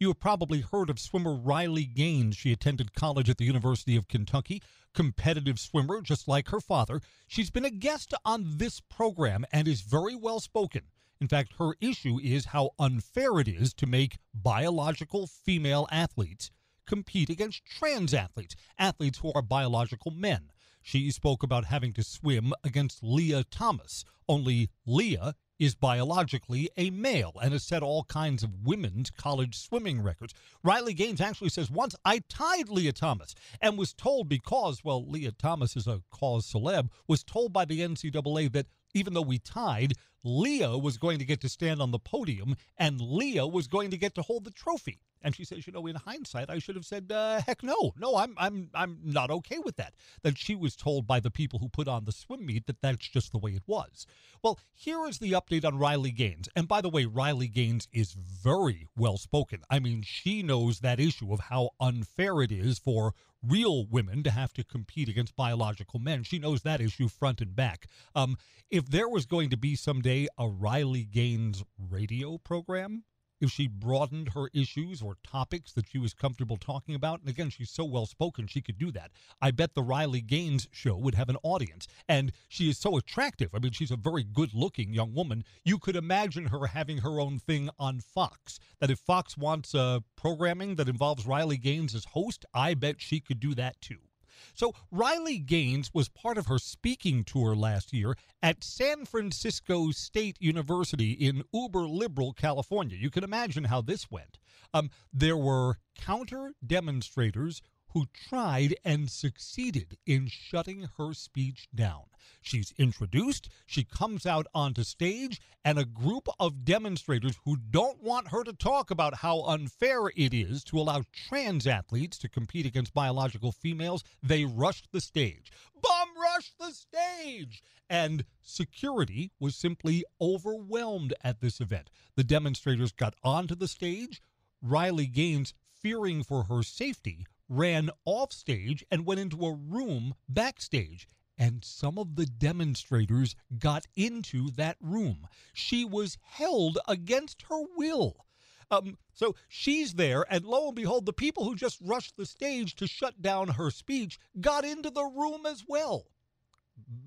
You have probably heard of swimmer Riley Gaines. She attended college at the University of Kentucky, competitive swimmer just like her father. She's been a guest on this program and is very well spoken. In fact, her issue is how unfair it is to make biological female athletes compete against trans athletes, athletes who are biological men. She spoke about having to swim against Lia Thomas, only Lia is biologically a male and has set all kinds of women's college swimming records. Riley Gaines actually says, Once I tied Lia Thomas and was told because, well, Lia Thomas is a cause celeb, was told by the NCAA that even though we tied, Lia was going to get to stand on the podium and Lia was going to get to hold the trophy. And she says, you know, in hindsight, I should have said, uh, heck no, no, I'm, I'm, I'm not okay with that. That she was told by the people who put on the swim meet that that's just the way it was. Well, here is the update on Riley Gaines. And by the way, Riley Gaines is very well spoken. I mean, she knows that issue of how unfair it is for real women to have to compete against biological men. She knows that issue front and back. Um, if there was going to be someday a Riley Gaines radio program, if she broadened her issues or topics that she was comfortable talking about. And again, she's so well spoken, she could do that. I bet the Riley Gaines show would have an audience. And she is so attractive. I mean, she's a very good looking young woman. You could imagine her having her own thing on Fox. That if Fox wants uh, programming that involves Riley Gaines as host, I bet she could do that too. So Riley Gaines was part of her speaking tour last year at San Francisco State University in uber liberal California. You can imagine how this went. Um, there were counter demonstrators who tried and succeeded in shutting her speech down. She's introduced, she comes out onto stage, and a group of demonstrators who don't want her to talk about how unfair it is to allow trans athletes to compete against biological females, they rushed the stage. Bum rushed the stage! And security was simply overwhelmed at this event. The demonstrators got onto the stage. Riley Gaines, fearing for her safety, ran off stage and went into a room backstage. And some of the demonstrators got into that room. She was held against her will. Um, so she's there, and lo and behold, the people who just rushed the stage to shut down her speech got into the room as well.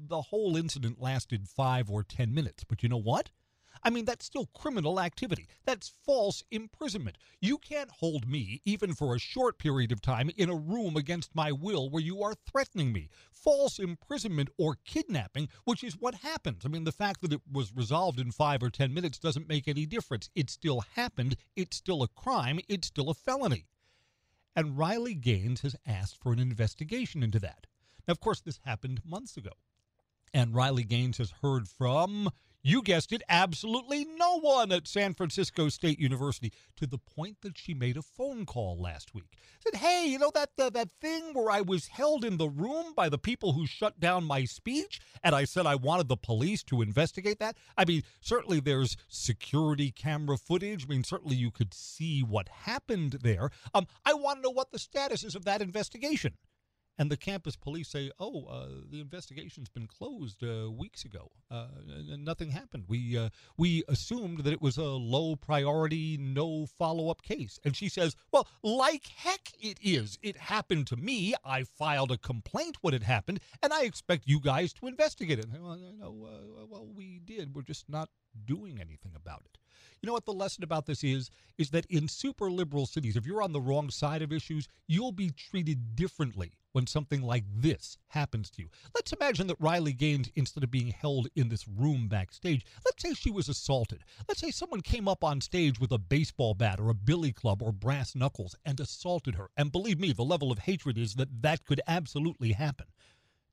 The whole incident lasted five or ten minutes, but you know what? I mean, that's still criminal activity. That's false imprisonment. You can't hold me, even for a short period of time, in a room against my will where you are threatening me. False imprisonment or kidnapping, which is what happens. I mean, the fact that it was resolved in five or ten minutes doesn't make any difference. It still happened. It's still a crime. It's still a felony. And Riley Gaines has asked for an investigation into that. Now, of course, this happened months ago. And Riley Gaines has heard from you guessed it, absolutely no one at San Francisco State University, to the point that she made a phone call last week. Said, "Hey, you know that uh, that thing where I was held in the room by the people who shut down my speech, and I said I wanted the police to investigate that. I mean, certainly there's security camera footage. I mean, certainly you could see what happened there. Um, I want to know what the status is of that investigation." And the campus police say, "Oh, uh, the investigation's been closed uh, weeks ago. Uh, nothing happened. We uh, we assumed that it was a low priority, no follow up case." And she says, "Well, like heck, it is. It happened to me. I filed a complaint when it happened, and I expect you guys to investigate it." Well, uh, well, we did. We're just not doing anything about it. You know what the lesson about this is? Is that in super liberal cities, if you're on the wrong side of issues, you'll be treated differently when something like this happens to you. Let's imagine that Riley Gaines, instead of being held in this room backstage, let's say she was assaulted. Let's say someone came up on stage with a baseball bat or a billy club or brass knuckles and assaulted her. And believe me, the level of hatred is that that could absolutely happen.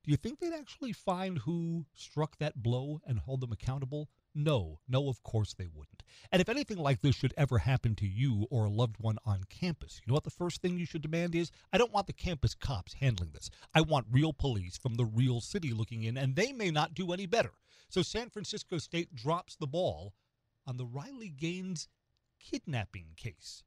Do you think they'd actually find who struck that blow and hold them accountable? No, no, of course they wouldn't. And if anything like this should ever happen to you or a loved one on campus, you know what the first thing you should demand is? I don't want the campus cops handling this. I want real police from the real city looking in, and they may not do any better. So San Francisco State drops the ball on the Riley Gaines kidnapping case.